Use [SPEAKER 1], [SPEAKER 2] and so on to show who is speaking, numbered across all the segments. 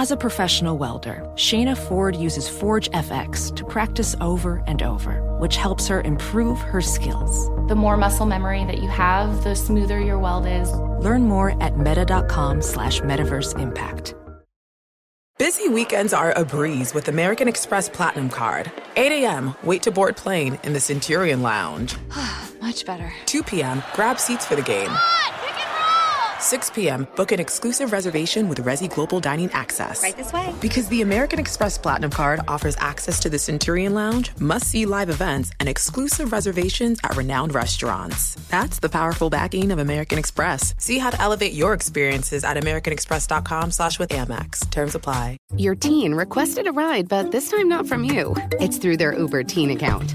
[SPEAKER 1] As a professional welder, Shayna Ford uses Forge FX to practice over and over, which helps her improve her skills.
[SPEAKER 2] The more muscle memory that you have, the smoother your weld is.
[SPEAKER 1] Learn more at meta.com slash metaverse impact.
[SPEAKER 3] Busy weekends are a breeze with American Express Platinum Card. 8 a.m., wait to board plane in the Centurion Lounge.
[SPEAKER 2] Much better.
[SPEAKER 3] 2 p.m., grab seats for the game. 6 p.m., book an exclusive reservation with Resy Global Dining Access.
[SPEAKER 4] Right this way.
[SPEAKER 3] Because the American Express Platinum Card offers access to the Centurion Lounge, must see live events, and exclusive reservations at renowned restaurants. That's the powerful backing of American Express. See how to elevate your experiences at AmericanExpress.com slash with Amex. Terms apply.
[SPEAKER 5] Your teen requested a ride, but this time not from you. It's through their Uber teen account.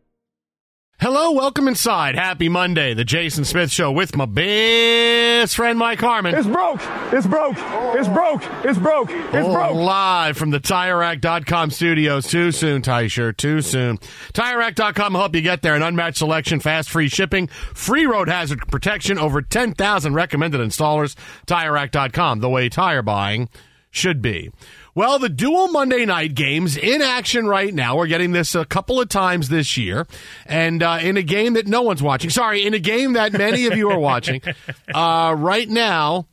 [SPEAKER 6] Hello, welcome inside. Happy Monday, the Jason Smith Show with my best friend Mike Harmon.
[SPEAKER 7] It's broke. It's broke. It's broke. It's broke. It's broke.
[SPEAKER 6] Live from the TireRack.com studios. Too soon, Tie Shirt. Too soon. TireRack.com will help you get there. An unmatched selection, fast, free shipping, free road hazard protection, over 10,000 recommended installers. TireRack.com, the way tire buying should be. Well, the dual Monday night games in action right now. We're getting this a couple of times this year, and uh, in a game that no one's watching. Sorry, in a game that many of you are watching. Uh, right now,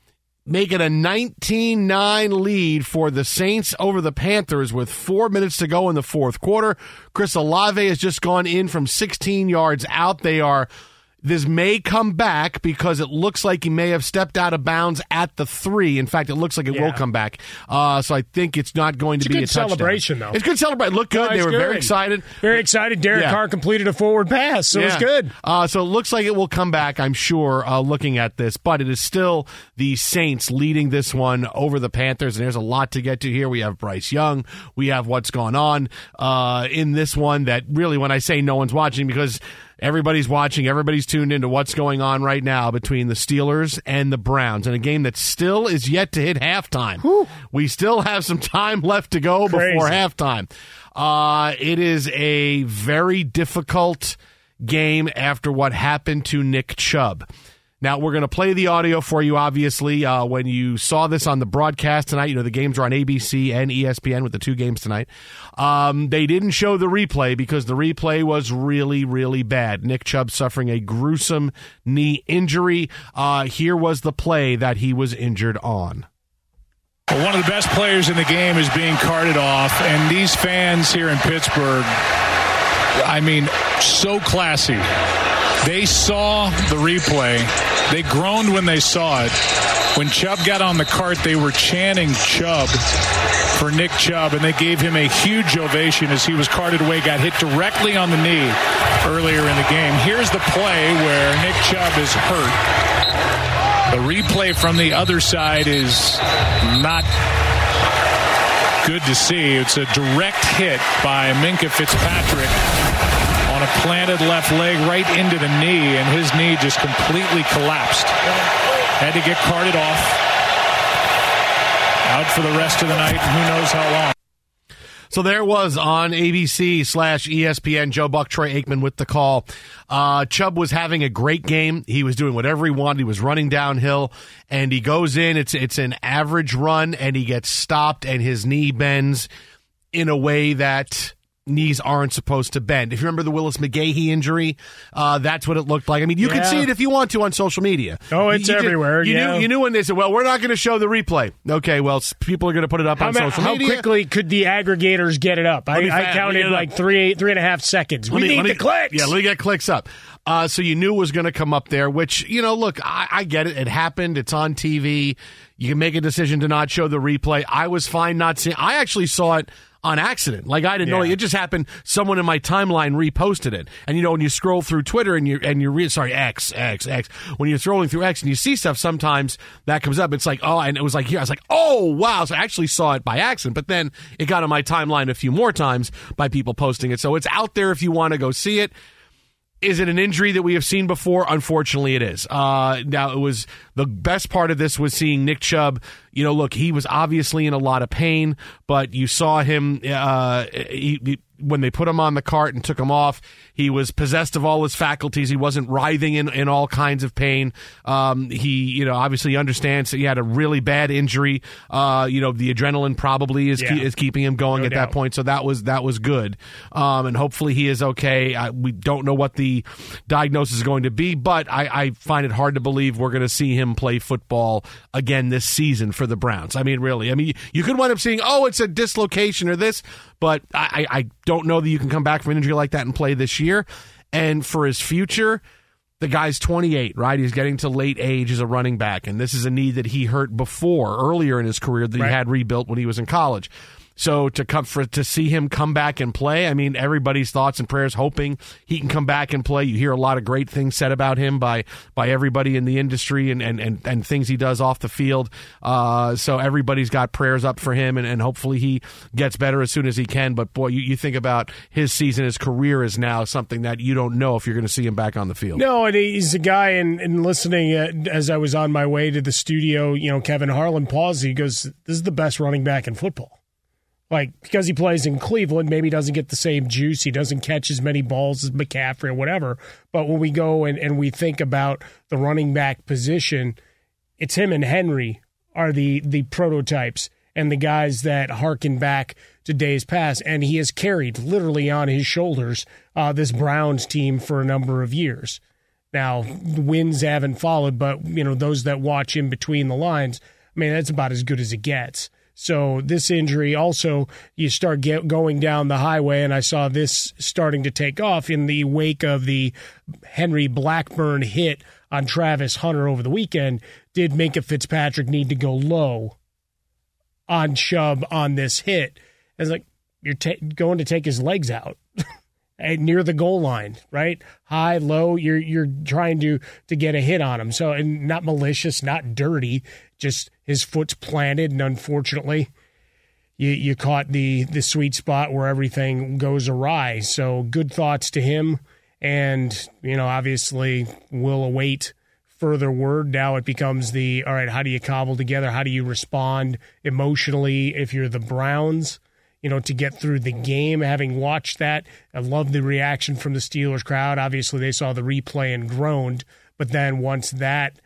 [SPEAKER 6] make it a 19-9 lead for the Saints over the Panthers with four minutes to go in the fourth quarter. Chris Olave has just gone in from 16 yards out. They are this may come back because it looks like he may have stepped out of bounds at the three. In fact, it looks like it
[SPEAKER 7] Yeah.
[SPEAKER 6] will come back. Uh, so I think it's not going
[SPEAKER 7] It's
[SPEAKER 6] to
[SPEAKER 7] a
[SPEAKER 6] be
[SPEAKER 7] good
[SPEAKER 6] a touchdown.
[SPEAKER 7] celebration, though.
[SPEAKER 6] It's good celebration. Look good.
[SPEAKER 7] No,
[SPEAKER 6] they were very excited.
[SPEAKER 7] Very excited. Derek
[SPEAKER 6] Yeah.
[SPEAKER 7] Carr completed a forward pass, so it's good.
[SPEAKER 6] Uh, so it looks like it will come back, I'm sure, uh, looking at this, but it is still the Saints leading this one over the Panthers, and there's a lot to get to here. We have Bryce Young, we have what's gone on uh, in this one that really, when I say no one's watching, because everybody's watching, everybody's tuned into what's going on right now between the Steelers and the Browns, in a game that still is yet to hit halftime. We still have some time left to go
[SPEAKER 7] Crazy.
[SPEAKER 6] before halftime. Uh, it is a very difficult game after what happened to Nick Chubb. Now, we're going to play the audio for you, obviously. Uh, when you saw this on the broadcast tonight, you know, the games are on ABC and ESPN with the two games tonight. Um, they didn't show the replay because the replay was really, really bad. Nick Chubb suffering a gruesome knee injury. Uh, here was the play that he was injured on.
[SPEAKER 8] Well, one of the best players in the game is being carted off, and these fans here in Pittsburgh, I mean, so classy. They saw the replay. They groaned when they saw it. When Chubb got on the cart, they were chanting Chubb for Nick Chubb, and they gave him a huge ovation as he was carted away, got hit directly on the knee earlier in the game. Here's the play where Nick Chubb is hurt. The replay from the other side is not good to see. It's a direct hit by Minkah Fitzpatrick on a planted left leg right into the knee, and his knee just completely collapsed. Had to get carted off. Out for the rest of the night, who knows how long.
[SPEAKER 6] So there was on ABC slash ESPN Joe Buck Troy Aikman with the call. Uh, Chubb was having a great game. He was doing whatever he wanted. He was running downhill, and he goes in. It's it's an average run, and he gets stopped, and his knee bends in a way that knees aren't supposed to bend. If you remember the Willis McGahee injury, uh, that's what it looked like. I mean, you can see it if you want to on social media.
[SPEAKER 4] Oh, it's
[SPEAKER 6] You did-
[SPEAKER 4] everywhere,
[SPEAKER 6] You
[SPEAKER 4] yeah.
[SPEAKER 6] knew you knew when they said, "Well, we're not going to show the replay." Okay, well, people are going to put it up
[SPEAKER 4] How,
[SPEAKER 6] on
[SPEAKER 4] ma-
[SPEAKER 6] social
[SPEAKER 4] how
[SPEAKER 6] media.
[SPEAKER 4] How quickly could the aggregators get it up? I,
[SPEAKER 6] Let
[SPEAKER 4] I counted
[SPEAKER 6] let
[SPEAKER 4] like three three and a half seconds. We
[SPEAKER 6] me-
[SPEAKER 4] need
[SPEAKER 6] let me-
[SPEAKER 4] the clicks.
[SPEAKER 6] Yeah, let me get clicks up. Uh, so you knew it was going to come up there, which, you know, look, I, I get it. It happened. It's on TV. You can make a decision to not show the replay. I was fine not seeing. I actually saw it on accident. Like I didn't know
[SPEAKER 4] Yeah.
[SPEAKER 6] it. It just happened. Someone in my timeline reposted it. And you know, when you scroll through Twitter and you and you re- sorry X X X when you're scrolling through X and you see stuff, sometimes that comes up. It's like oh, and it was like here. I was like oh wow. So I actually saw it by accident, but then it got on my timeline a few more times by people posting it. So it's out there if you want to go see it. Is it an injury that we have seen before? Unfortunately, it is. Uh, now, it was the best part of this was seeing Nick Chubb. You know, look, he was obviously in a lot of pain, but you saw him uh, he, he- when they put him on the cart and took him off. He was possessed of all his faculties. He wasn't writhing in, in all kinds of pain. Um, he, you know, obviously understands that he had a really bad injury. Uh, you know, the adrenaline probably is
[SPEAKER 4] Yeah.
[SPEAKER 6] is keeping him going
[SPEAKER 4] No
[SPEAKER 6] at that point. So that was that was good, um, and hopefully he is okay. I, we don't know what the diagnosis is going to be, but I, I find it hard to believe we're going to see him play football again this season for the Browns. I mean, really, I mean, you could wind up seeing, oh, it's a dislocation or this, but I, I I don't know that you can come back from an injury like that and play this year. And for his future, the guy's 28, right? He's getting to late age as a running back, and this is a knee that he hurt before, earlier in his career, that
[SPEAKER 4] Right.
[SPEAKER 6] he had rebuilt when he was in college. So to come for to see him come back and play, I mean, everybody's thoughts and prayers hoping he can come back and play. You hear a lot of great things said about him by by everybody in the industry and and and, and things he does off the field. Uh, so everybody's got prayers up for him, and, and hopefully he gets better as soon as he can. But boy, you, you think about his season, his career is now something that you don't know if you're going to see him back on the field.
[SPEAKER 4] No, and he's a guy, and, and listening uh, as I was on my way to the studio, you know, Kevin Harlan paused. He goes, This is the best running back in football. Like, because he plays in Cleveland, maybe doesn't get the same juice. He doesn't catch as many balls as McCaffrey or whatever. But when we go and, and we think about the running back position, it's him and Henry are the the prototypes and the guys that harken back to days past. And he has carried literally on his shoulders uh, this Browns team for a number of years. Now, the wins haven't followed, but you know those that watch in between the lines, I mean that's about as good as it gets. So this injury also, you start get going down the highway, and I saw this starting to take off in the wake of the Henry Blackburn hit on Travis Hunter over the weekend. Did Minkah Fitzpatrick need to go low on Chubb on this hit? It's like you're ta- going to take his legs out near the goal line, right? High, low. You're you're trying to to get a hit on him. So and not malicious, not dirty. Just his foot's planted, and unfortunately, you you caught the the sweet spot where everything goes awry. So good thoughts to him, and you know obviously we'll await further word. Now it becomes the all right. How do you cobble together? How do you respond emotionally if you're the Browns? You know, to get through the game. Having watched that, I love the reaction from the Steelers crowd. Obviously, they saw the replay and groaned. But then once that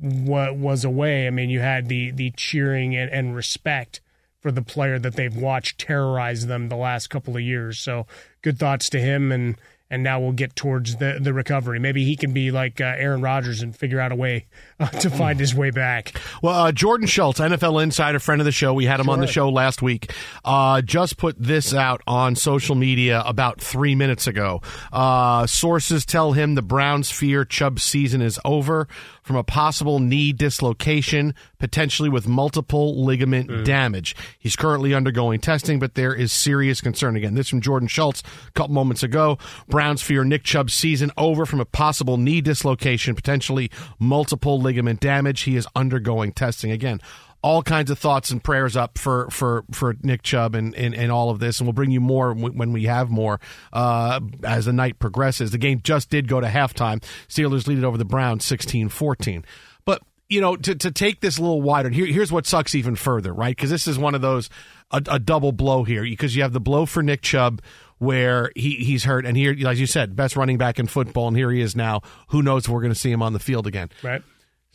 [SPEAKER 4] wa- was away, I mean, you had the the cheering and, and respect for the player that they've watched terrorize them the last couple of years. So good thoughts to him, and and now we'll get towards the the recovery. Maybe he can be like uh, Aaron Rodgers and figure out a way uh, to find his way back.
[SPEAKER 6] Well, uh, Jordan Schultz, NFL insider, friend of the show, we had him on the show last week, uh, just put this out on social media about three minutes ago. Uh, sources tell him the Browns fear Chubb's season is over from a possible knee dislocation, potentially with multiple ligament mm. damage. He's currently undergoing testing, but there is serious concern. Again, this from Jordan Schultz a couple moments ago. Browns fear Nick Chubb's season over from a possible knee dislocation, potentially multiple ligament damage. He is undergoing testing. Again, all kinds of thoughts and prayers up for for for Nick Chubb and and, and all of this, and we'll bring you more when we have more uh, as the night progresses. The game just did go to halftime. Steelers lead it over the Browns 16-14. But you know, to to take this a little wider, here, here's what sucks even further, right? Because this is one of those a, a double blow here because you have the blow for Nick Chubb where he, he's hurt, and here, as you said, best running back in football, and here he is now. Who knows if we're going to see him on the field again?
[SPEAKER 4] Right.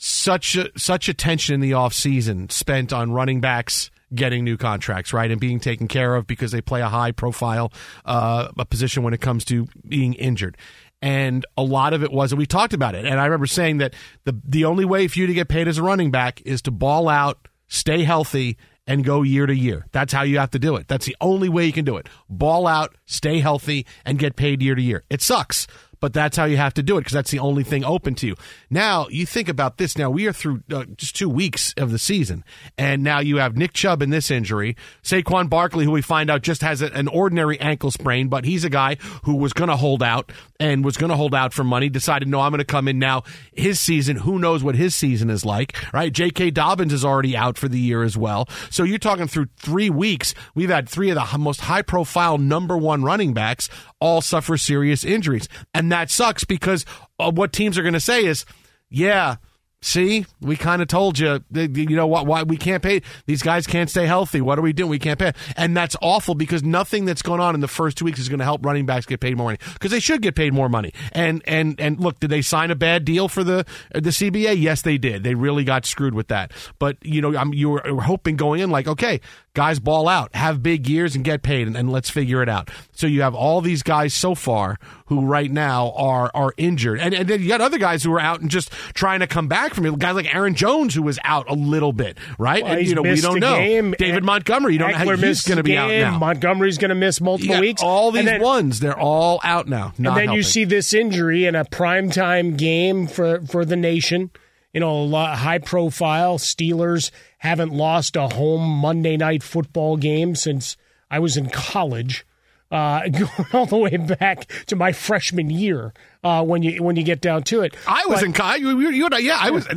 [SPEAKER 6] Such a, such attention in the offseason spent on running backs getting new contracts, right, and being taken care of because they play a high profile uh, a position when it comes to being injured. And a lot of it was, and we talked about it. And I remember saying that the the only way for you to get paid as a running back is to ball out, stay healthy, and go year to year. That's how you have to do it. That's the only way you can do it. Ball out, stay healthy, and get paid year to year. It sucks but that's how you have to do it because that's the only thing open to you. Now, you think about this. Now, we are through uh, just two weeks of the season, and now you have Nick Chubb in this injury. Saquon Barkley, who we find out just has a, an ordinary ankle sprain, but he's a guy who was going to hold out and was going to hold out for money, decided, no, I'm going to come in now. His season, who knows what his season is like, right? J.K. Dobbins is already out for the year as well. So you're talking through three weeks. We've had three of the most high profile number one running backs all suffer serious injuries. And that sucks because uh, what teams are going to say is, yeah, See, we kind of told you, you know what? Why we can't pay these guys can't stay healthy. What are we doing? We can't pay, and that's awful because nothing that's going on in the first two weeks is going to help running backs get paid more money because they should get paid more money. And and and look, did they sign a bad deal for the the CBA? Yes, they did. They really got screwed with that. But you know, I'm you were hoping going in like, okay, guys, ball out, have big years, and get paid, and, and let's figure it out. So you have all these guys so far who right now are are injured, and and then you got other guys who are out and just trying to come back from it. Guys like Aaron Jones who was out a little bit, right?
[SPEAKER 4] Well,
[SPEAKER 6] and you know we don't know.
[SPEAKER 4] Game.
[SPEAKER 6] David Montgomery, you don't
[SPEAKER 4] Ekeler
[SPEAKER 6] know how he's going to be out now.
[SPEAKER 4] Montgomery's going to miss multiple
[SPEAKER 6] Yeah,
[SPEAKER 4] weeks.
[SPEAKER 6] All these
[SPEAKER 4] then,
[SPEAKER 6] ones, they're all out now.
[SPEAKER 4] and then you see this injury in a primetime game for for the nation. You know, a lot, high profile Steelers haven't lost a home Monday night football game since I was in college. Uh, going all the way back to my freshman year, uh, when you when you get down to it,
[SPEAKER 6] I was
[SPEAKER 4] But-
[SPEAKER 6] in college. You, you, you yeah, I was.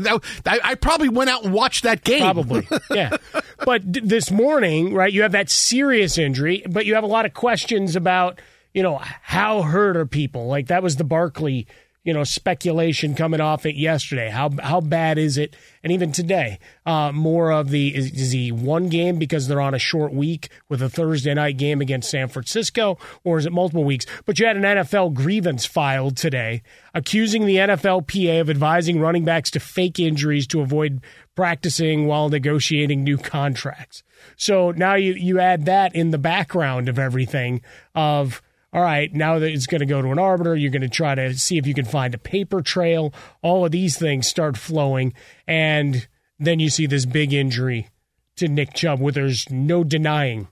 [SPEAKER 6] I, I probably went out and watched that game.
[SPEAKER 4] Probably, yeah. But d- this morning, right, you have that serious injury, but you have a lot of questions about, you know, how hurt are people? Like that was the Barkley, you know, speculation coming off it yesterday. How how bad is it? And even today, uh, more of the is, is he one game because they're on a short week with a Thursday night game against San Francisco, or is it multiple weeks? But you had an NFL grievance filed today accusing the NFLPA of advising running backs to fake injuries to avoid practicing while negotiating new contracts. So now you you add that in the background of everything of all right, now that it's going to go to an arbiter, you're going to try to see if you can find a paper trail. All of these things start flowing, and then you see this big injury to Nick Chubb, where there's no denying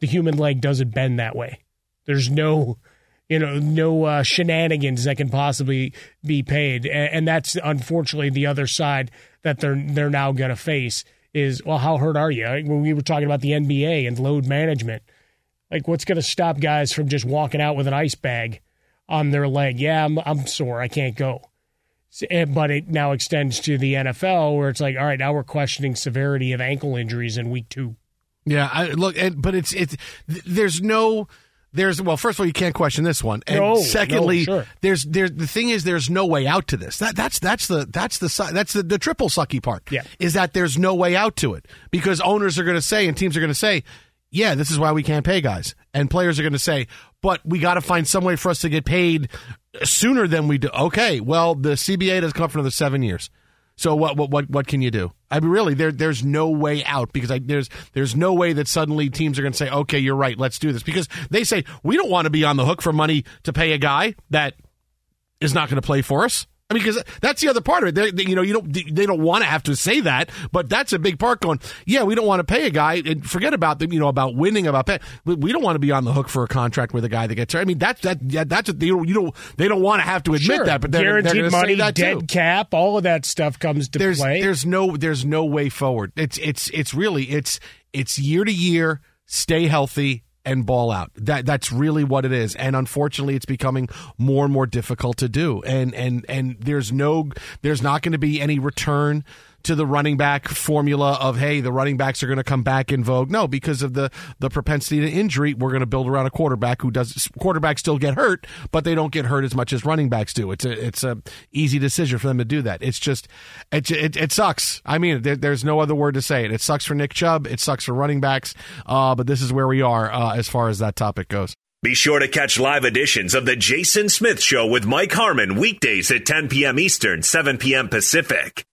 [SPEAKER 4] the human leg doesn't bend that way. There's no, you know, no uh, shenanigans that can possibly be paid, and, and that's unfortunately the other side that they're they're now going to face. Is well, how hurt are you? When we were talking about the NBA and load management, like what's going to stop guys from just walking out with an ice bag on their leg? Yeah, I'm I'm sore, I can't go. Eh, But it now extends to the NFL, where it's like, all right, now we're questioning severity of ankle injuries in week two.
[SPEAKER 6] Yeah, I, look, and, but it's it's there's no there's well, first of all, you can't question this one, and
[SPEAKER 4] No, no,
[SPEAKER 6] secondly,
[SPEAKER 4] sure.
[SPEAKER 6] there's there's the thing is there's no way out to this. That that's that's the that's the that's the, the triple sucky part.
[SPEAKER 4] Yeah.
[SPEAKER 6] is that there's no way out to it because owners are going to say and teams are going to say, yeah, this is why we can't pay guys, and players are going to say, but we got to find some way for us to get paid sooner than we do. Okay, well, the CBA doesn't come for another seven years. So what what what what can you do? I mean, really, there there's no way out because I, there's there's no way that suddenly teams are going to say, okay, you're right, let's do this because they say we don't want to be on the hook for money to pay a guy that is not going to play for us. I mean, because that's the other part of it. They, they- you know, you don't they don't want to have to say that, but that's a big part. Going, yeah, we don't want to pay a guy and forget about them. You know, about winning, about pay. We don't want to be on the hook for a contract with a guy that gets hurt. I mean, that's that yeah, that's what they don't, you don't they don't want to have to admit
[SPEAKER 4] Sure.
[SPEAKER 6] that, but they're, they're
[SPEAKER 4] guaranteed
[SPEAKER 6] say
[SPEAKER 4] money,
[SPEAKER 6] that
[SPEAKER 4] dead
[SPEAKER 6] too
[SPEAKER 4] cap, all of that stuff comes to
[SPEAKER 6] there's
[SPEAKER 4] play.
[SPEAKER 6] there's no there's no way forward. It's it's it's really it's it's year to year, stay healthy and ball out. That that's really what it is. And unfortunately it's becoming more and more difficult to do. And and and there's no there's not going to be any return to the running back formula of hey the running backs are going to come back in vogue no because of the the propensity to injury we're going to build around a quarterback who does quarterbacks still get hurt but they don't get hurt as much as running backs do it's a it's a easy decision for them to do that it's just it it, it sucks i mean there, there's no other word to say it it sucks for nick chubb it sucks for running backs uh, but this is where we are uh, as far as that topic goes
[SPEAKER 9] Be sure to catch live editions of The Jason Smith Show with Mike Harmon weekdays at 10 p.m. Eastern, 7 p.m. Pacific.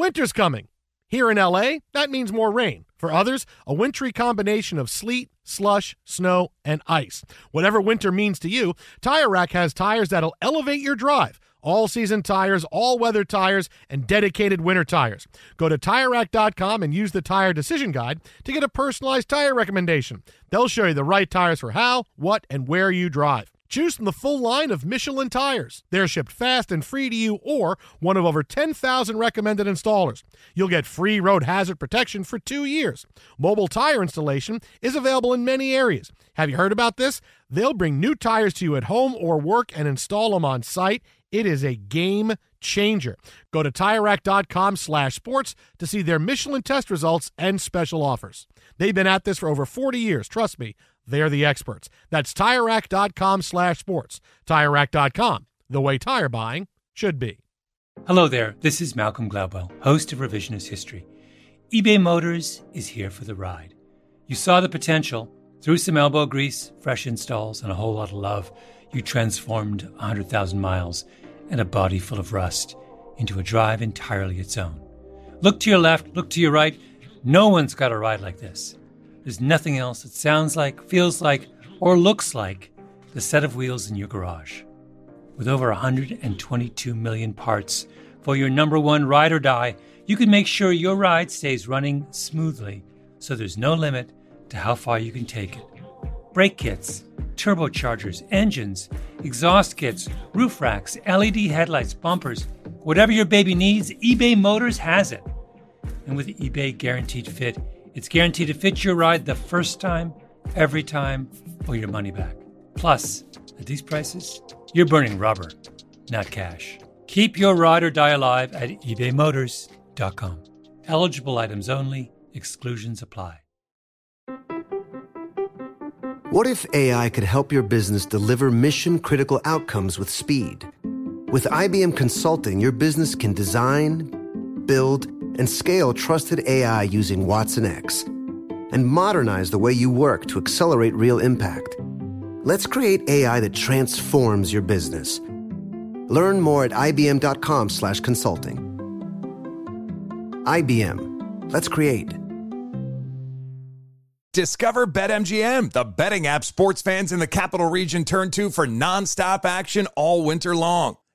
[SPEAKER 6] Winter's coming. Here in LA, that means more rain. For others, a wintry combination of sleet, slush, snow, and ice. Whatever winter means to you, Tire Rack has tires that'll elevate your drive. All season tires, all weather tires, and dedicated winter tires. Go to TireRack.com and use the Tire Decision Guide to get a personalized tire recommendation. They'll show you the right tires for how, what, and where you drive. Choose from the full line of Michelin tires. They're shipped fast and free to you or one of over 10,000 recommended installers. You'll get free road hazard protection for two years. Mobile tire installation is available in many areas. Have you heard about this? They'll bring new tires to you at home or work and install them on site. It is a game changer. Go to TireRack.com slash sports to see their Michelin test results and special offers. They've been at this for over 40 years. Trust me, they're the experts. That's TireRack.com slash sports. TireRack.com, the way tire buying should be.
[SPEAKER 10] Hello there, this is Malcolm Gladwell, host of Revisionist History. eBay Motors is here for the ride. You saw the potential. Through some elbow grease, fresh installs, and a whole lot of love, you transformed 100,000 miles and a body full of rust into a drive entirely its own. Look to your left, look to your right. No one's got a ride like this. There's nothing else that sounds like, feels like, or looks like the set of wheels in your garage. With over 122 million parts for your number one ride or die, you can make sure your ride stays running smoothly so there's no limit to how far you can take it. Brake kits, turbochargers, engines, exhaust kits, roof racks, LED headlights, bumpers, whatever your baby needs, eBay Motors has it. And with eBay Guaranteed Fit, it's guaranteed to fit your ride the first time, every time, or your money back. Plus, at these prices, you're burning rubber, not cash. Keep your ride or die alive at ebaymotors.com. Eligible items only, exclusions apply.
[SPEAKER 11] What if AI could help your business deliver mission critical outcomes with speed? With IBM Consulting, your business can design, build, and scale trusted AI using Watson X and modernize the way you work to accelerate real impact. Let's create AI that transforms your business. Learn more at ibm.com/consulting. IBM. Let's create.
[SPEAKER 12] Discover BetMGM, the betting app sports fans in the capital region turn to for nonstop action all winter long.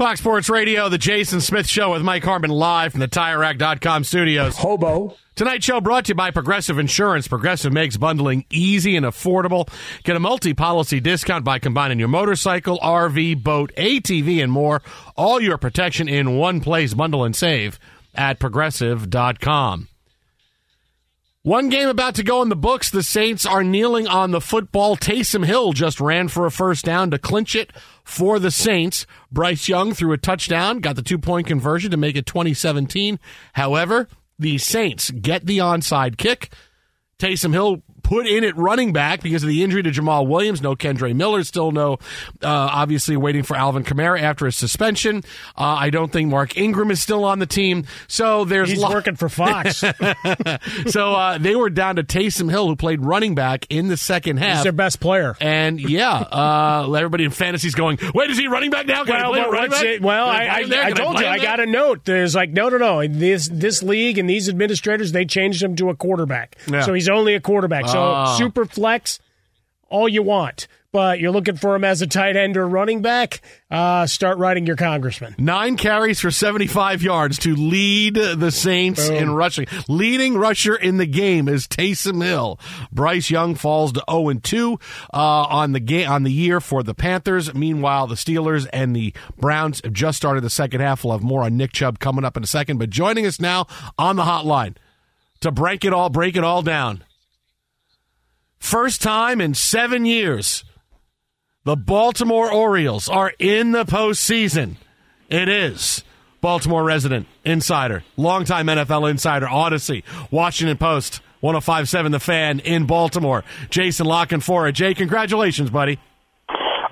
[SPEAKER 6] Fox Sports Radio, the Jason Smith Show with Mike Harmon live from the TireRack.com studios.
[SPEAKER 7] Hobo.
[SPEAKER 6] Tonight's show brought to you by Progressive Insurance. Progressive makes bundling easy and affordable. Get a multi-policy discount by combining your motorcycle, RV, boat, ATV, and more. All your protection in one place. Bundle and save at Progressive.com. One game about to go in the books. The Saints are kneeling on the football. Taysom Hill just ran for a first down to clinch it for the Saints. Bryce Young threw a touchdown, got the two point conversion to make it 2017. However, the Saints get the onside kick. Taysom Hill put in at running back because of the injury to Jamaal Williams. No Kendre Miller. Still no, uh, obviously waiting for Alvin Kamara after his suspension. Uh, I don't think Mark Ingram is still on the team. So there's
[SPEAKER 4] he's
[SPEAKER 6] lo-
[SPEAKER 4] working for Fox.
[SPEAKER 6] so uh, they were down to Taysom Hill, who played running back in the second half.
[SPEAKER 4] He's their best player.
[SPEAKER 6] And yeah, uh, everybody in fantasy's going, wait, is he running back now? Can
[SPEAKER 4] well,
[SPEAKER 6] I play
[SPEAKER 4] well,
[SPEAKER 6] running back?
[SPEAKER 4] it- well, I, I, I told you, I got a note. There's like, no, no, no. This this league and these administrators, they changed him to a quarterback.
[SPEAKER 6] Yeah.
[SPEAKER 4] So he's only a quarterback. So
[SPEAKER 6] Ah.
[SPEAKER 4] super flex, all you want. but you're looking for him as a tight end or running back, uh, start writing your congressman.
[SPEAKER 6] Nine carries for 75 yards to lead the Saints Boom. in rushing. Leading rusher in the game is Taysom Hill. Bryce Young falls to 0 and 2 uh, on the game on the year for the Panthers. Meanwhile, the Steelers and the Browns have just started the second half. We'll have more on Nick Chubb coming up in a second. But joining us now on the hotline to break it all, break it all down. First time in seven years, the Baltimore Orioles are in the postseason. It is Baltimore resident, insider, longtime NFL insider, Odyssey, Washington Post, 1057 The Fan in Baltimore. Jason La Canfora. Jay, congratulations, buddy.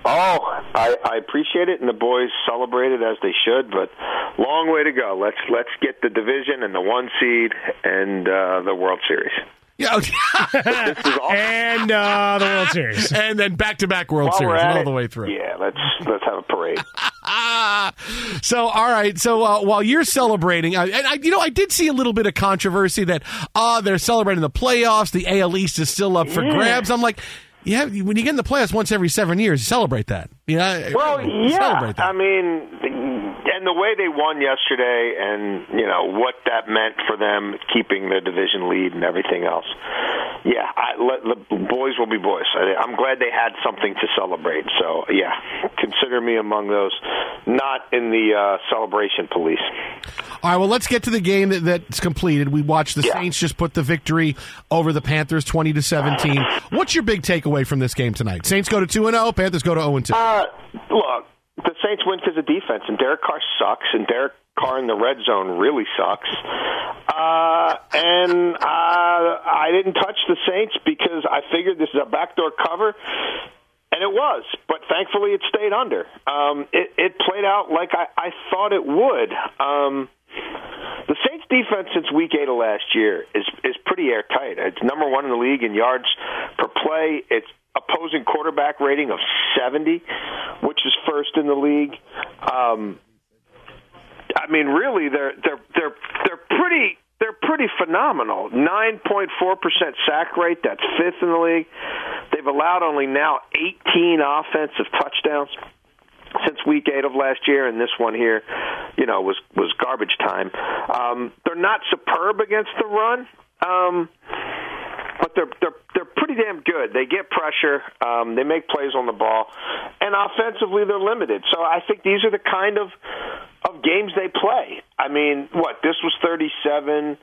[SPEAKER 13] Oh, I, I appreciate it, and the boys celebrated as they should. But long way to go. Let's let's get the division and the one seed and uh, the World Series.
[SPEAKER 6] Yeah,
[SPEAKER 4] and uh, the World Series,
[SPEAKER 6] and then back to back World
[SPEAKER 13] While
[SPEAKER 6] Series all
[SPEAKER 13] it,
[SPEAKER 6] the way through.
[SPEAKER 13] Yeah, let's let's have a parade.
[SPEAKER 6] so, all right. So uh, while you're celebrating, I, and I, you know, I did see a little bit of controversy that uh they're celebrating the playoffs. The AL East is still up for yeah. grabs. I'm like. Yeah, when you get in the playoffs once every seven years, you celebrate that. Yeah,
[SPEAKER 13] well, yeah. I mean, and the way they won yesterday, and you know what that meant for them keeping the division lead and everything else. Yeah, I, let, the boys will be boys. I, I'm glad they had something to celebrate. So yeah, consider me among those not in the uh, celebration police.
[SPEAKER 6] All right, well, let's get to the game that, that's completed. We watched the yeah. Saints just put the victory over the Panthers, twenty to seventeen. What's your big takeaway from this game tonight? Saints go to two and zero. Panthers go to zero and two.
[SPEAKER 13] Uh, look, Saints win because of defense, and Derek Carr sucks, and Derek Carr in the red zone really sucks. Uh, and uh, I didn't touch the Saints because I figured this is a backdoor cover, and it was. But thankfully, it stayed under. Um, it, it played out like I, I thought it would. Um, the Saints defense since week eight of last year is is pretty airtight. It's number one in the league in yards per play. It's opposing quarterback rating of 70, which is first in the league. Um, I mean, really, they're they're they're they're pretty they're pretty phenomenal. 9.4% sack rate, that's fifth in the league. They've allowed only now 18 offensive touchdowns since week eight of last year, and this one here, you know, was was garbage time. Um, they're not superb against the run. Um, but they're they're they're pretty damn good. They get pressure, um, they make plays on the ball, and offensively they're limited. So I think these are the kind of of games they play. I mean, what this was 37,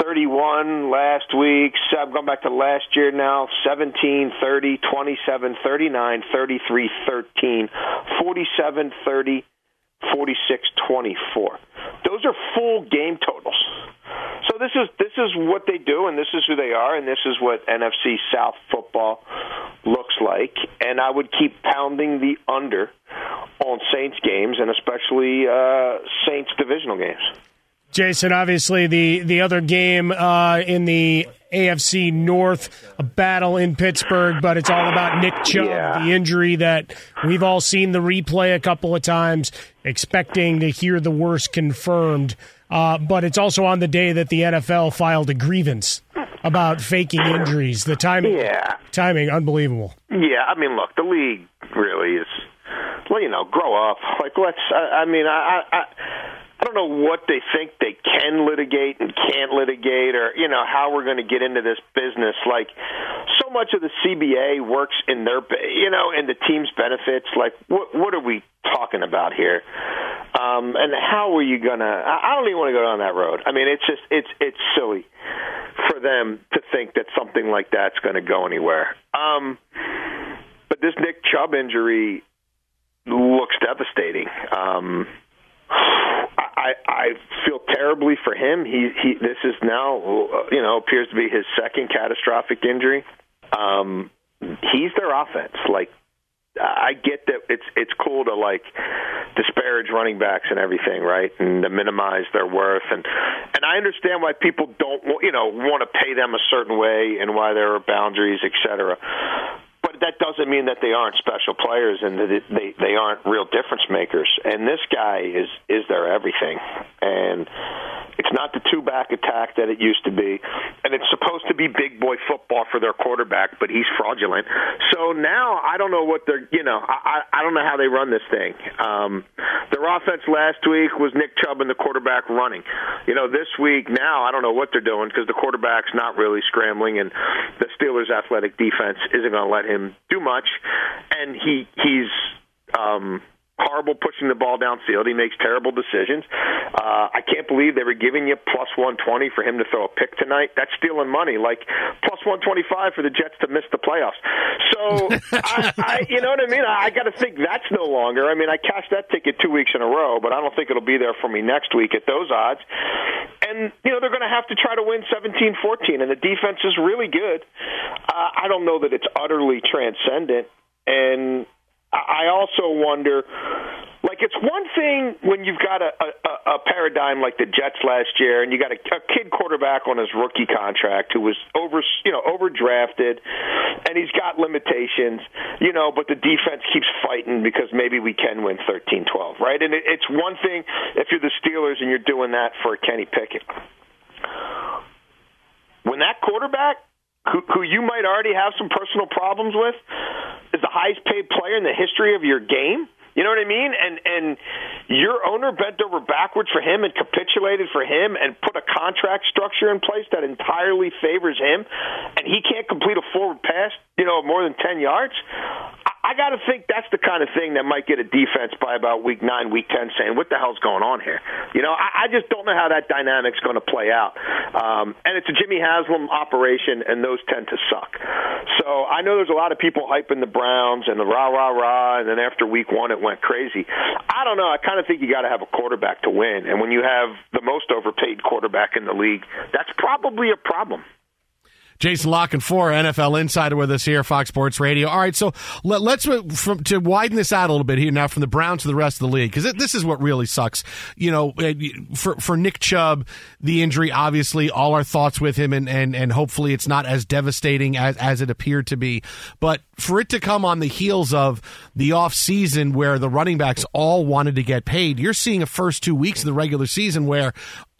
[SPEAKER 13] 31 last week. I'm going back to last year now. 17, 30, 27, 39, 33, 13, 47, 30, 46, 24. Those are full game totals. So this is this is what they do, and this is who they are, and this is what NFC South football looks like. And I would keep pounding the under on Saints games, and especially uh, Saints divisional games.
[SPEAKER 4] Jason, obviously the the other game uh, in the AFC North, a battle in Pittsburgh, but it's all about Nick Chubb, yeah. the injury that we've all seen the replay a couple of times, expecting to hear the worst confirmed. Uh, but it's also on the day that the NFL filed a grievance about faking injuries. The timing,
[SPEAKER 13] yeah.
[SPEAKER 4] timing, unbelievable.
[SPEAKER 13] Yeah, I mean, look, the league really is. Well, you know, grow up. Like, let's. I, I mean, I, I, I don't know what they think they can litigate and can't litigate, or you know how we're going to get into this business. Like so much of the CBA works in their, you know, in the team's benefits. Like what what are we talking about here? Um, and how are you gonna? I, I don't even want to go down that road. I mean, it's just it's it's silly for them to think that something like that's going to go anywhere. Um, but this Nick Chubb injury looks devastating. Um, I, I feel terribly for him. He, he, this is now, you know, appears to be his second catastrophic injury. Um, he's their offense. Like, I get that it's it's cool to like disparage running backs and everything, right, and to minimize their worth, and and I understand why people don't, you know, want to pay them a certain way and why there are boundaries, et cetera that doesn't mean that they aren't special players and that they they aren't real difference makers. And this guy is is their everything. And it's not the two back attack that it used to be, and it's supposed to be big boy football for their quarterback, but he's fraudulent. So now I don't know what they're you know I I don't know how they run this thing. Um, their offense last week was Nick Chubb and the quarterback running. You know this week now I don't know what they're doing because the quarterback's not really scrambling, and the Steelers' athletic defense isn't going to let him do much, and he he's um, horrible pushing the ball downfield. He makes terrible decisions. Uh, I can't believe they were giving you plus 120 for him to throw a pick tonight. That's stealing money. Like plus 125 for the Jets to miss the playoffs. So, I, I, you know what I mean? I, I got to think that's no longer. I mean, I cashed that ticket two weeks in a row, but I don't think it'll be there for me next week at those odds. And you know they're going to have to try to win 17-14, and the defense is really good. Uh, I don't know that it's utterly transcendent, and I also wonder, like, it's one thing when you've got a, a, a paradigm like the Jets last year, and you got a, a kid quarterback on his rookie contract who was over, you know, overdrafted, and he's got limitations, you know, but the defense keeps fighting because maybe we can win 13-12, right? And it, it's one thing if you're the Steelers and you're doing that for Kenny Pickett. When that quarterback who, who you might already have some personal problems with, is the highest paid player in the history of your game. You know what I mean? And and your owner bent over backwards for him and capitulated for him and put a contract structure in place that entirely favors him, and he can't complete a forward pass, you know, more than ten yards. I got to think that's the kind of thing that might get a defense by about week nine, week ten, saying, "What the hell's going on here?" You know, I, I just don't know how that dynamic's going to play out. Um, and it's a Jimmy Haslam operation, and those tend to suck. So I know there's a lot of people hyping the Browns and the rah rah rah, and then after week one it went crazy. I don't know. I kind of think you got to have a quarterback to win, and when you have the most overpaid quarterback in the league, that's probably a problem.
[SPEAKER 6] Jason La Canfora NFL Insider, with us here, Fox Sports Radio. All right, so let, us uh, from, to widen this out a little bit here now from the Browns to the rest of the league because this is what really sucks. You know, uh, for for Nick Chubb, the injury, obviously, all our thoughts with him, and and and hopefully it's not as devastating as as it appeared to be. But for it to come on the heels of the off season where the running backs all wanted to get paid, you're seeing a first two weeks of the regular season where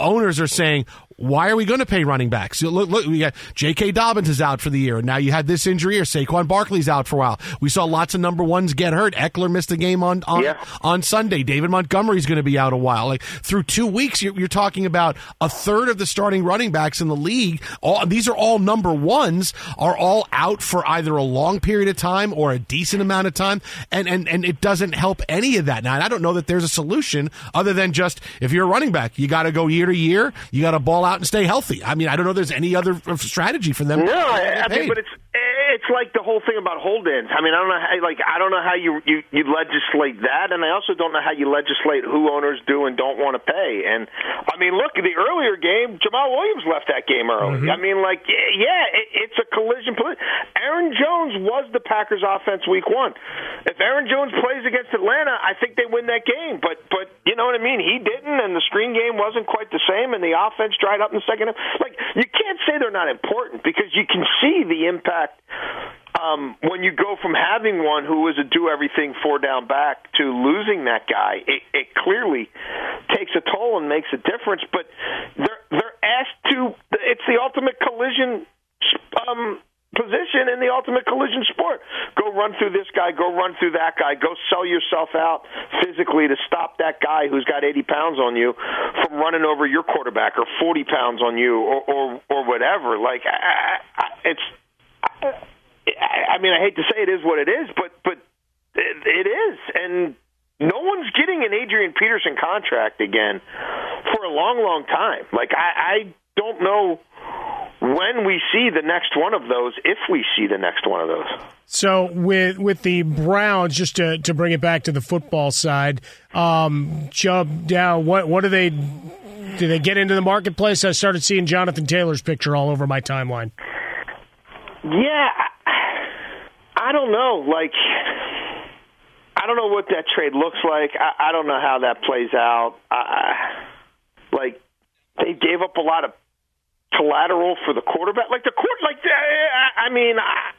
[SPEAKER 6] owners are saying, why are we going to pay running backs? Look, look, we got J.K. Dobbins is out for the year, and now you had this injury, or Saquon Barkley's out for a while. We saw lots of number ones get hurt. Ekeler missed a game on on, yeah. on Sunday. David Montgomery's going to be out a while. Like through two weeks, you're, you're, talking about a third of the starting running backs in the league. All these are all number ones are all out for either a long period of time or a decent amount of time, and and and it doesn't help any of that. Now, I don't know that there's a solution other than just if you're a running back, you got to go year to year. You got to ball out and stay healthy. I mean, I don't know. There's any other uh, strategy for them.
[SPEAKER 13] No, I, I mean, but it's it's like the whole thing about hold-ins. I mean, I don't know how like I don't know how you you you legislate that, and I also don't know how you legislate who owners do and don't want to pay. And I mean, look, the earlier game, Jamaal Williams left that game early. Mm-hmm. I mean, like yeah, it, it's a collision. Aaron Jones was the Packers' offense week one. If Aaron Jones plays against Atlanta, I think they win that game. But but you know what I mean? He didn't, and the screen game wasn't quite the same, and the offense dried up in the second half. Like you can't say they're not important because you can see the impact um, when you go from having one who is a do everything four down back to losing that guy, it, it clearly takes a toll and makes a difference. But they're they're asked to. It's the ultimate collision. Um, position in the ultimate collision sport. Go run through this guy, go run through that guy, go sell yourself out physically to stop that guy who's got 80 pounds on you from running over your quarterback or 40 pounds on you or or, or whatever. Like I, I, it's I mean, I hate to say it is what it is, but but it, it is, and no one's getting an Adrian Peterson contract again for a long, long time. Like I, I don't know when we see the next one of those, if we see the next one of those.
[SPEAKER 4] So with with the Browns, just to, to bring it back to the football side, um, Chubb down. What what do they do? They get into the marketplace. I started seeing Jonathan Taylor's picture all over my timeline.
[SPEAKER 13] Yeah, I don't know. Like, I don't know what that trade looks like. I, I don't know how that plays out. I, like, they gave up a lot of collateral for the quarterback. Like the court, like I, I mean, I,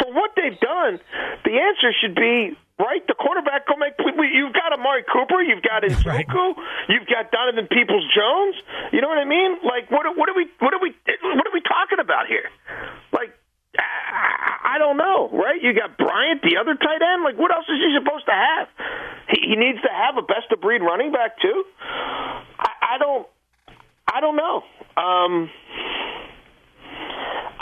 [SPEAKER 13] for what they've done, the answer should be right. The quarterback go make. You've got Amari Cooper, you've got Njoku, right. you've got Donovan Peoples Jones. You know what I mean? Like what? What are we? What are we? What are we talking about here? Like I don't know, right? You got Bryant, the other tight end. Like, what else is he supposed to have? He, he needs to have a best of breed running back too. I, I don't. I don't know. Um,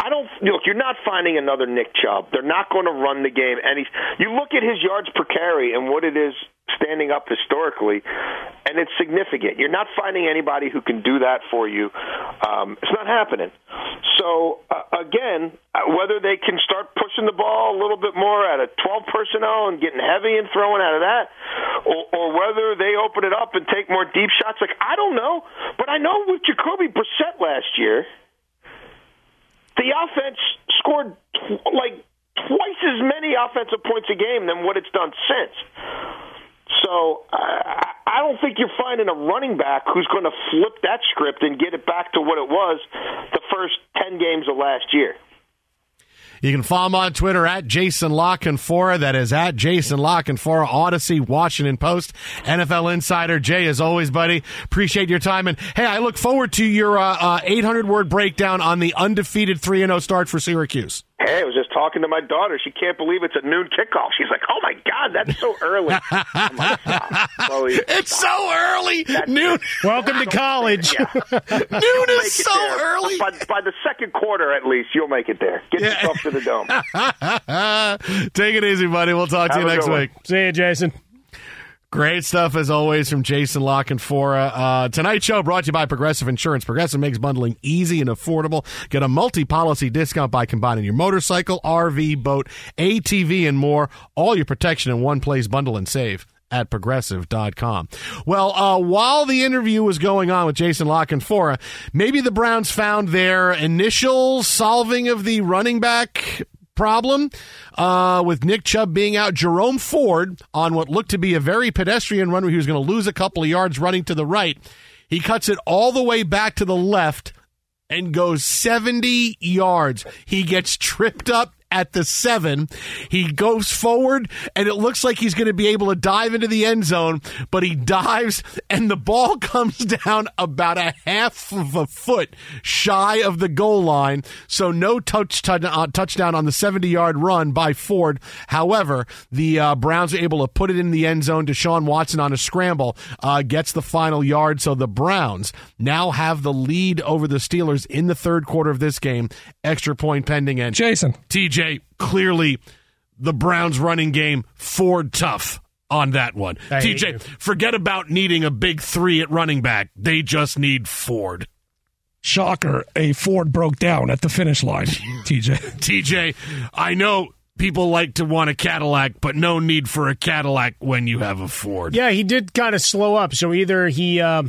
[SPEAKER 13] I don't look. You're not finding another Nick Chubb. They're not going to run the game. And he's, you look at his yards per carry and what it is standing up historically, and it's significant. You're not finding anybody who can do that for you. Um, it's not happening. So uh, again, uh, whether they can start pushing the ball a little bit more at a 12 personnel and getting heavy and throwing out of that, or, or whether they open it up and take more deep shots, like I don't know. But I know with Jacoby Brissett last year the offense scored tw- like twice as many offensive points a game than what it's done since. So I, I don't think you're finding a running back who's going to flip that script and get it back to what it was the first ten games of last year.
[SPEAKER 6] You can follow him on Twitter at Jason La Canfora. That is at Jason La Odyssey, Washington Post, NFL Insider. Jay, as always, buddy, appreciate your time. And hey, I look forward to your uh, uh, 800 word breakdown on the undefeated 3 0 start for Syracuse.
[SPEAKER 13] Hey, I was just talking to my daughter. She can't believe it's a noon kickoff. She's like, "Oh my god, that's so early!" like,
[SPEAKER 6] Chloe, it's so early. That's noon.
[SPEAKER 4] Welcome to college.
[SPEAKER 6] Yeah. noon is so early.
[SPEAKER 13] By, by, the second quarter, at least, you'll make it there. Get yeah. yourself to the dome.
[SPEAKER 6] Take it easy, buddy. We'll talk
[SPEAKER 13] Have
[SPEAKER 6] to you next week.
[SPEAKER 4] See you, Jason.
[SPEAKER 6] Great stuff as always from Jason La Canfora. Uh, tonight's show brought to you by Progressive Insurance. Progressive makes bundling easy and affordable. Get a multi-policy discount by combining your motorcycle, RV, boat, ATV, and more. All your protection in one place. Bundle and save at progressive.com. Well, uh, while the interview was going on with Jason La Canfora, maybe the Browns found their initial solving of the running back problem uh, with Nick Chubb being out. Jerome Ford on what looked to be a very pedestrian run where he was going to lose a couple of yards running to the right. He cuts it all the way back to the left and goes 70 yards. He gets tripped up at the seven. He goes forward, and it looks like he's going to be able to dive into the end zone, but he dives, and the ball comes down about a half of a foot shy of the goal line. So no touch, uh, touchdown on the 70 yard run by Ford. However, the uh, Browns are able to put it in the end zone. Deshaun Watson on a scramble uh, gets the final yard. So the Browns now have the lead over the Steelers in the third quarter of this game. Extra point pending. And
[SPEAKER 4] Jason.
[SPEAKER 6] TJ clearly the Browns running game Ford tough on that one.
[SPEAKER 4] I
[SPEAKER 6] TJ, forget about needing a big three at running back. They just need Ford.
[SPEAKER 14] Shocker, a Ford broke down at the finish line, TJ.
[SPEAKER 6] TJ, I know people like to want a Cadillac, but no need for a Cadillac when you have a Ford.
[SPEAKER 4] Yeah, he did kind of slow up. So either he uh,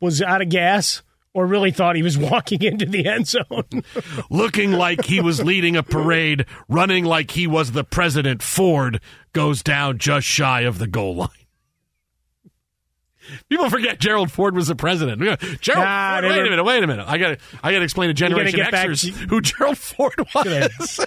[SPEAKER 4] was out of gas or really thought he was walking into the end zone.
[SPEAKER 6] Looking like he was leading a parade, running like he was the president, Ford goes down just shy of the goal line. People forget Gerald Ford was the president. Gerald nah, Ford, wait a minute, wait a minute. I got I got to explain to Generation Xers to, who Gerald Ford was.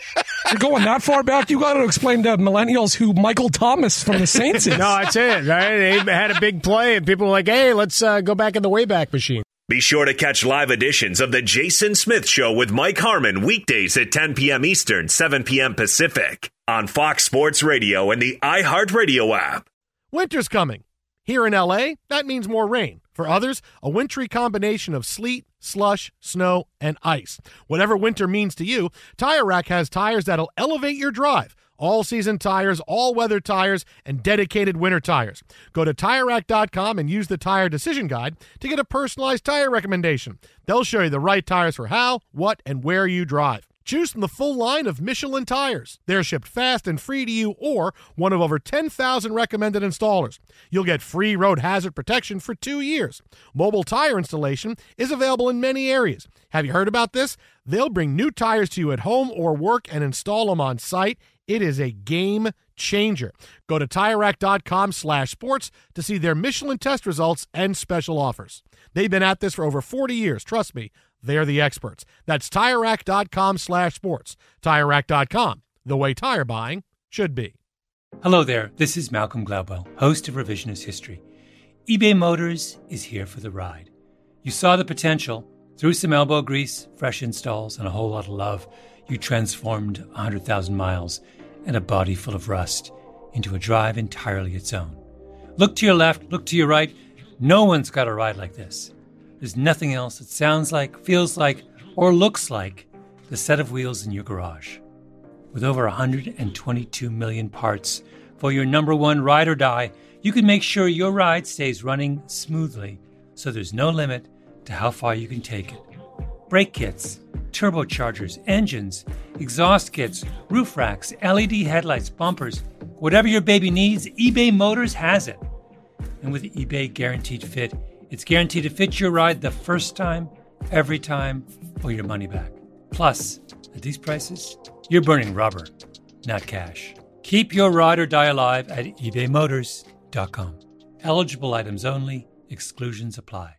[SPEAKER 14] You're going that far back. You got to explain to millennials who Michael Thomas from the Saints is.
[SPEAKER 4] no, that's it. Right? They had a big play, and people were like, "Hey, let's uh, go back in the Wayback Machine."
[SPEAKER 9] Be sure to catch live editions of The Jason Smith Show with Mike Harmon weekdays at 10 p.m. Eastern, 7 p.m. Pacific on Fox Sports Radio and the iHeartRadio app.
[SPEAKER 6] Winter's coming. Here in LA, that means more rain. For others, a wintry combination of sleet, slush, snow, and ice. Whatever winter means to you, Tire Rack has tires that'll elevate your drive all season tires, all weather tires, and dedicated winter tires. Go to TireRack.com and use the Tire Decision Guide to get a personalized tire recommendation. They'll show you the right tires for how, what, and where you drive. Choose from the full line of Michelin tires. They're shipped fast and free to you or one of over 10,000 recommended installers. You'll get free road hazard protection for two years. Mobile tire installation is available in many areas. Have you heard about this? They'll bring new tires to you at home or work and install them on site it is a game changer. Go to TireRack.com slash sports to see their Michelin test results and special offers. They've been at this for over 40 years. Trust me, they're the experts. That's TireRack.com slash sports. TireRack.com, the way tire buying should be.
[SPEAKER 10] Hello there, this is Malcolm Gladwell, host of Revisionist History. eBay Motors is here for the ride. You saw the potential. Through some elbow grease, fresh installs, and a whole lot of love, you transformed 100,000 miles and a body full of rust into a drive entirely its own. Look to your left, look to your right. No one's got a ride like this. There's nothing else that sounds like, feels like, or looks like the set of wheels in your garage. With over 122 million parts for your number one ride or die, you can make sure your ride stays running smoothly so there's no limit to how far you can take it. Brake kits, turbochargers, engines, exhaust kits, roof racks, LED headlights, bumpers, whatever your baby needs, eBay Motors has it. And with eBay Guaranteed Fit, it's guaranteed to fit your ride the first time, every time, or your money back. Plus, at these prices, you're burning rubber, not cash. Keep your ride or die alive at ebaymotors.com. Eligible items only, exclusions apply.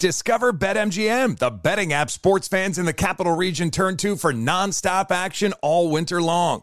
[SPEAKER 12] Discover BetMGM, the betting app sports fans in the capital region turn to for nonstop action all winter long.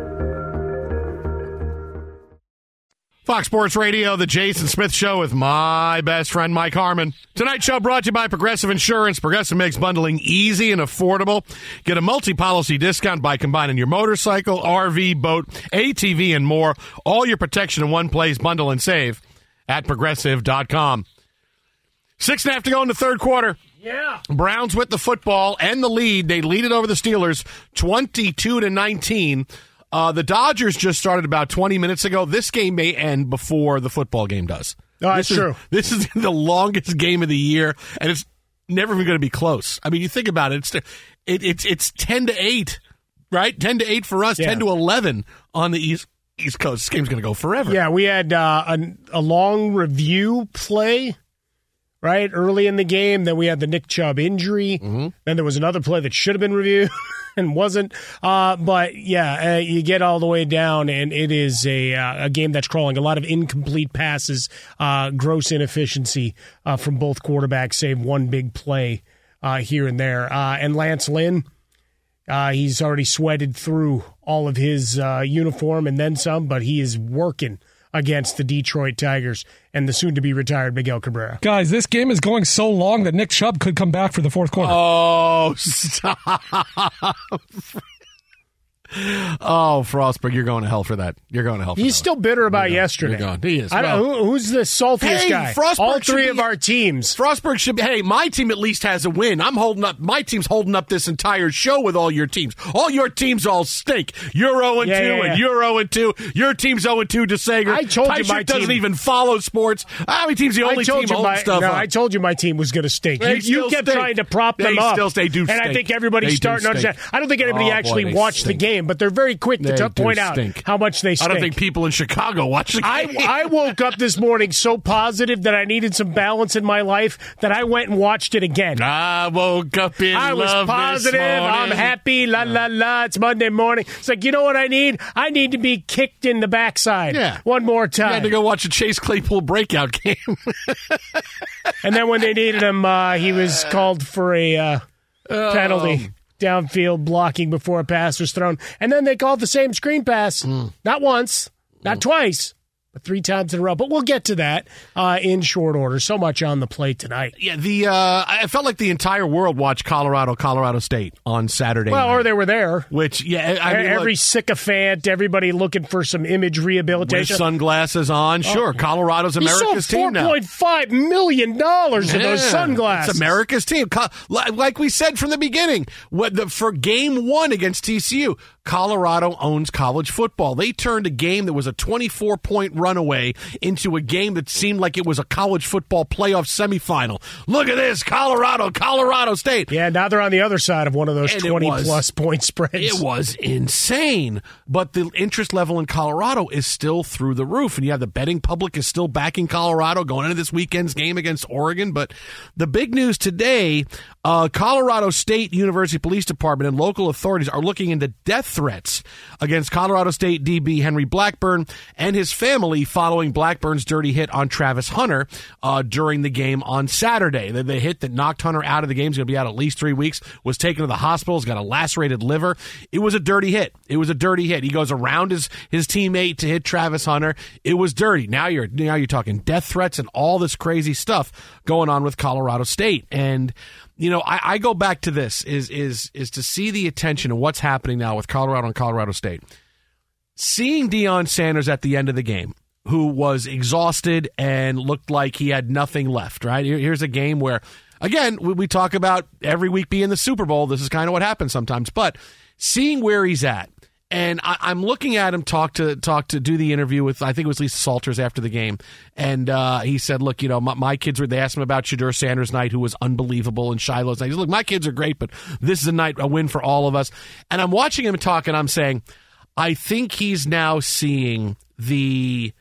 [SPEAKER 6] Fox Sports Radio, the Jason Smith Show with my best friend Mike Harmon. Tonight's show brought to you by Progressive Insurance. Progressive makes bundling easy and affordable. Get a multi-policy discount by combining your motorcycle, RV, boat, ATV, and more. All your protection in one place. Bundle and save at progressive.com. Six and a half to go in the third quarter.
[SPEAKER 4] Yeah.
[SPEAKER 6] Browns with the football and the lead. They lead it over the Steelers 22 to 19. Uh, the Dodgers just started about 20 minutes ago. This game may end before the football game does.
[SPEAKER 4] Oh, that's
[SPEAKER 6] this is,
[SPEAKER 4] true.
[SPEAKER 6] This is the longest game of the year, and it's never even going to be close. I mean, you think about it, it's it, it's it's 10 to 8, right? 10 to 8 for us,
[SPEAKER 4] Yeah.
[SPEAKER 6] 10 to 11 on the East East Coast. This game's going to go forever.
[SPEAKER 4] Yeah, we had uh, a, a long review play, right, early in the game. Then we had the Nick Chubb injury.
[SPEAKER 6] Mm-hmm.
[SPEAKER 4] Then there was another play that should have been reviewed and wasn't. Uh, but yeah, uh, you get all the way down, and it is a, uh, a game that's crawling. A lot of incomplete passes, uh, gross inefficiency uh, from both quarterbacks, save one big play uh, here and there. Uh, and Lance Lynn. Uh, he's already sweated through all of his uh, uniform and then some, but he is working against the Detroit Tigers and the soon to be retired Miguel Cabrera.
[SPEAKER 14] Guys, this game is going so long that Nick Chubb could come back for the fourth quarter.
[SPEAKER 6] Oh, stop. Oh, Frostberg, you're going to hell for that. You're going to hell for that.
[SPEAKER 4] He's still bitter about
[SPEAKER 6] You're
[SPEAKER 4] yesterday.
[SPEAKER 6] you're going. He is.
[SPEAKER 4] I don't,
[SPEAKER 6] Well-
[SPEAKER 4] who, who's the saltiest
[SPEAKER 6] Hey,
[SPEAKER 4] guy?
[SPEAKER 6] Frostberg
[SPEAKER 4] All three
[SPEAKER 6] be-
[SPEAKER 4] of our teams.
[SPEAKER 6] Frostberg should be. Hey, my team at least has a win. I'm holding up. My team's holding up this entire show with all your teams. All your teams all stink. You're 0
[SPEAKER 4] Yeah,
[SPEAKER 6] 2,
[SPEAKER 4] yeah, yeah.
[SPEAKER 6] and you're 0 2. Your team's 0 2 to Sager.
[SPEAKER 4] I told you my
[SPEAKER 6] doesn't
[SPEAKER 4] team-
[SPEAKER 6] even follow sports. How many teams the only
[SPEAKER 4] I told
[SPEAKER 6] team
[SPEAKER 4] you my,
[SPEAKER 6] stuff
[SPEAKER 4] no,
[SPEAKER 6] up?
[SPEAKER 4] I told you my team was going to stink.
[SPEAKER 6] They
[SPEAKER 4] You, you kept
[SPEAKER 6] stink.
[SPEAKER 4] trying to prop
[SPEAKER 6] They
[SPEAKER 4] them up,
[SPEAKER 6] still- they do
[SPEAKER 4] and I think everybody's
[SPEAKER 6] They
[SPEAKER 4] starting to understand. I don't think anybody
[SPEAKER 6] Oh,
[SPEAKER 4] actually
[SPEAKER 6] they
[SPEAKER 4] watched
[SPEAKER 6] stink.
[SPEAKER 4] the game, but they're very quick to t-
[SPEAKER 6] do
[SPEAKER 4] point out how much they stink.
[SPEAKER 6] I don't think people in Chicago watch the
[SPEAKER 4] I,
[SPEAKER 6] game.
[SPEAKER 4] I woke up this morning so positive that I needed some balance in my life that I went and watched it again.
[SPEAKER 6] I woke up in
[SPEAKER 4] I was positive.
[SPEAKER 6] This
[SPEAKER 4] I'm happy. La la la. It's Monday morning. It's like you know what I need? I need to be kicked in the backside.
[SPEAKER 6] Yeah.
[SPEAKER 4] one more time.
[SPEAKER 6] You had to go watch a Chase Claypool breakout game.
[SPEAKER 4] and then when they needed him, uh, he was called for a uh,
[SPEAKER 6] Oh.
[SPEAKER 4] penalty downfield blocking before a pass was thrown. And then they called the same screen pass. Hmm. Not once, not hmm. twice, but three times in a row. But we'll get to that uh, in short order. So much on the plate tonight.
[SPEAKER 6] Yeah, the uh, I felt like the entire world watched Colorado, Colorado State on Saturday.
[SPEAKER 4] Well,
[SPEAKER 6] night,
[SPEAKER 4] or they were there.
[SPEAKER 6] which yeah, I mean,
[SPEAKER 4] Every
[SPEAKER 6] look,
[SPEAKER 4] sycophant, everybody looking for some image
[SPEAKER 6] with
[SPEAKER 4] rehabilitation.
[SPEAKER 6] sunglasses on, sure. Colorado's
[SPEAKER 4] He sold
[SPEAKER 6] America's team now.
[SPEAKER 4] $4.5 million of those sunglasses.
[SPEAKER 6] It's America's team. Like we said from the beginning, what the, for game one against TCU, Colorado owns college football. They turned a game that was a 24 point runaway into a game that seemed like it was a college football playoff semifinal. Look at this Colorado, Colorado State.
[SPEAKER 4] Yeah, now they're on the other side of one of those
[SPEAKER 6] And
[SPEAKER 4] 20
[SPEAKER 6] was-
[SPEAKER 4] plus point spreads.
[SPEAKER 6] It was insane. But the interest level in Colorado is still through the roof. And yeah, the betting public is still backing Colorado going into this weekend's game against Oregon. But the big news today uh, Colorado State University Police Department and local authorities are looking into death threats against Colorado State DB Henry Blackburn and his family following Blackburn's dirty hit on Travis Hunter uh, during the game on Saturday. The, the hit that knocked Hunter out of the game is going to be out at least three weeks. Was taken to the hospital. He's got a lacerated liver. It was a dirty hit. It was a dirty hit. He goes around his his teammate to hit Travis Hunter. It was dirty. Now you're now you're talking death threats and all this crazy stuff going on with Colorado State and you know, I, I go back to this is is is to see the attention of what's happening now with Colorado and Colorado State. Seeing Deion Sanders at the end of the game, who was exhausted and looked like he had nothing left. Right here's a game where, again, we, talk about every week being the Super Bowl. This is kind of what happens sometimes, but seeing where he's at. And I, I'm looking at him talk to talk to do the interview with I think it was Lisa Salters after the game, and uh, he said, "Look, you know, my, my kids were." They asked him about Shedeur Sanders' night, who was unbelievable, and Shiloh's night. He said, "Look, my kids are great, but this is a night a win for all of us." And I'm watching him talk, and I'm saying, I think he's now seeing the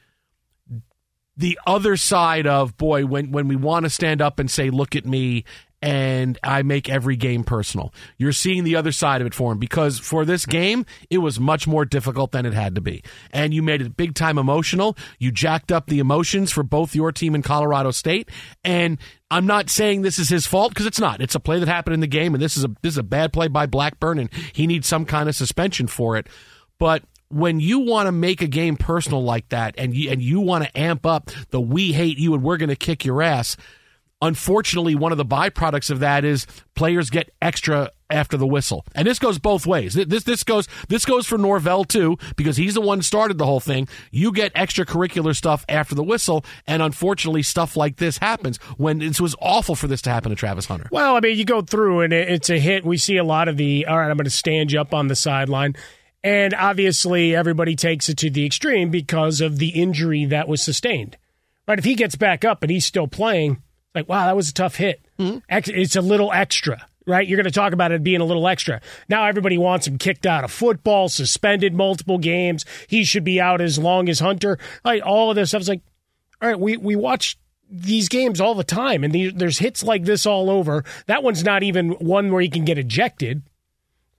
[SPEAKER 6] the other side of boy when when we want to stand up and say look at me and I make every game personal. You're seeing the other side of it for him because for this game it was much more difficult than it had to be. And you made it big time emotional. You jacked up the emotions for both your team and Colorado State and I'm not saying this is his fault because it's not. It's a play that happened in the game and this is a this is a bad play by Blackburn and he needs some kind of suspension for it. But when you want to make a game personal like that and you, and you want to amp up the we hate you and we're going to kick your ass, unfortunately, one of the byproducts of that is players get extra after the whistle. And this goes both ways. This this goes this goes for Norvell too because he's the one who started the whole thing. You get extracurricular stuff after the whistle, and unfortunately, stuff like this happens. When it was awful for this to happen to Travis Hunter.
[SPEAKER 4] Well, I mean, you go through and it- it's a hit. We see a lot of the, all right, I'm going to stand you up on the sideline. And obviously, everybody takes it to the extreme because of the injury that was sustained. Right? If he gets back up and he's still playing, like, wow, that was a tough hit. Mm-hmm. Ex- It's a little extra, right? You're going to talk about it being a little extra. Now everybody wants him kicked out of football, suspended multiple games. He should be out as long as Hunter. Like, all of this stuff. It's like, all right, we, we watch these games all the time, and the, there's hits like this all over. That one's not even one where he can get ejected,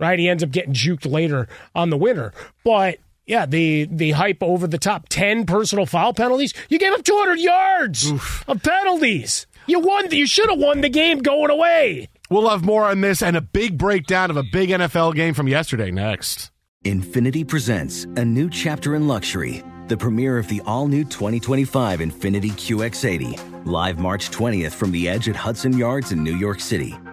[SPEAKER 4] right? He ends up getting juked later on the winner. But yeah, the the hype over the top ten personal foul penalties. You gave up 200 yards of penalties. You won. You should have won the game going away.
[SPEAKER 6] We'll have more on this and a big breakdown of a big NFL game from yesterday next.
[SPEAKER 15] Infiniti presents a new chapter in luxury, the premiere of the all new 2025 Infinity QX80, live March 20th from the edge at Hudson Yards in New York City,